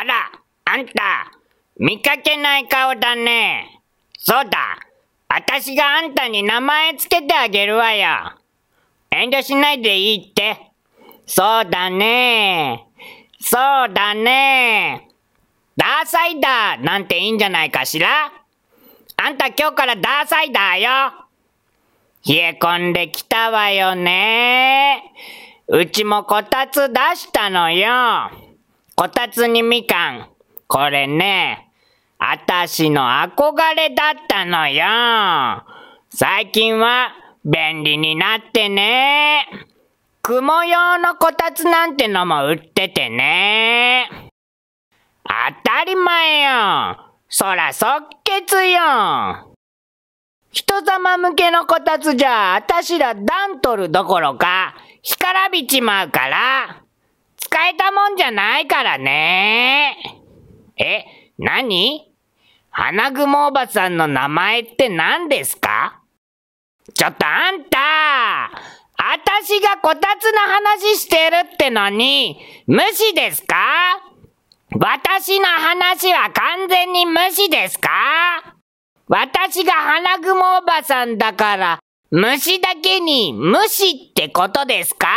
あら、あんた、見かけない顔だね。そうだ。私があんたに名前つけてあげるわよ。遠慮しないでいいって。そうだね。そうだね。ダーサイダーなんていいんじゃないかしらあんた今日からダーサイダーよ。冷え込んできたわよね。うちもこたつ出したのよ。こたつにみかん。これね、あたしの憧れだったのよ。最近は便利になってね。雲用のこたつなんてのも売っててね。当たり前よ。そら即決よ。人様向けのこたつじゃ、あたしら段取るどころか、干からびちまうから、使えたもんじゃないからね。え、何？花雲おばさんの名前って何ですか？ちょっとあんたあたしがこたつの話してるってのに、無視ですか？私の話は完全に無視ですか？私が花雲おばさんだから、虫だけに無視ってことですか？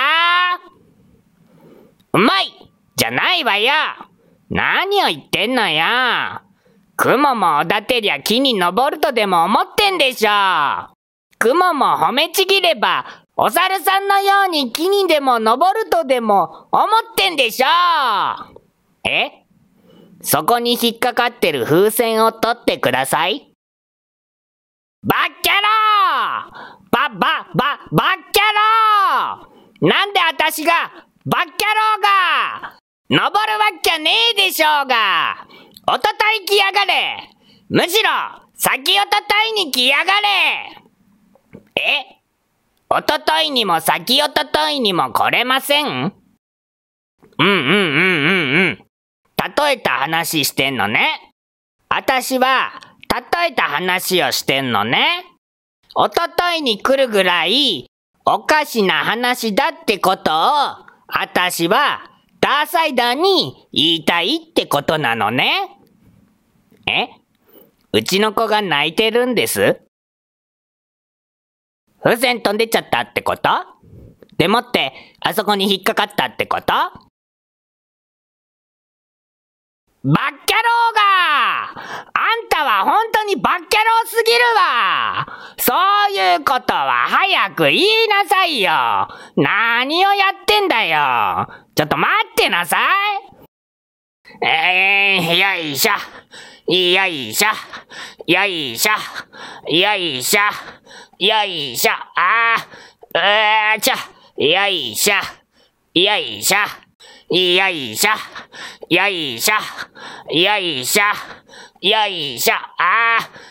うまい！じゃないわよ！何を言ってんのよ！雲もおだてりゃ木に登るとでも思ってんでしょ！雲も褒めちぎれば、お猿さんのように木にでも登るとでも思ってんでしょ！え？そこに引っかかってる風船を取ってください。バッキャロー！バ、バ、バ、バッキャロー！なんで私が、バッキャローが、登るわっきゃねえでしょうがおとたいきやがれむしろ、先おとたいに来やがれえ？おとといにも先おとといにも来れません？うんうんうんうんうん。例えた話してんのね。あたしは、例えた話をしてんのね。おとといに来るぐらい、おかしな話だってことを、あたしは、ダーサイダーに言いたいってことなのね。え？うちの子が泣いてるんです？風船飛んでっちゃったってこと？でもって、あそこに引っかかったってこと？バッキャローがあんたは本当にバッキャローすぎるわ。そういうことは早く言いなさいよ。何をやってんだよ。ちょっと待ってなさい。えー、よいしょ。よいしょ。よいしょ。よいしょ。よいしょ。あー、うーちょ。よいしょ。よいしょ。よいしょ。よいしょ。よいしょ。よいしょ。ああ「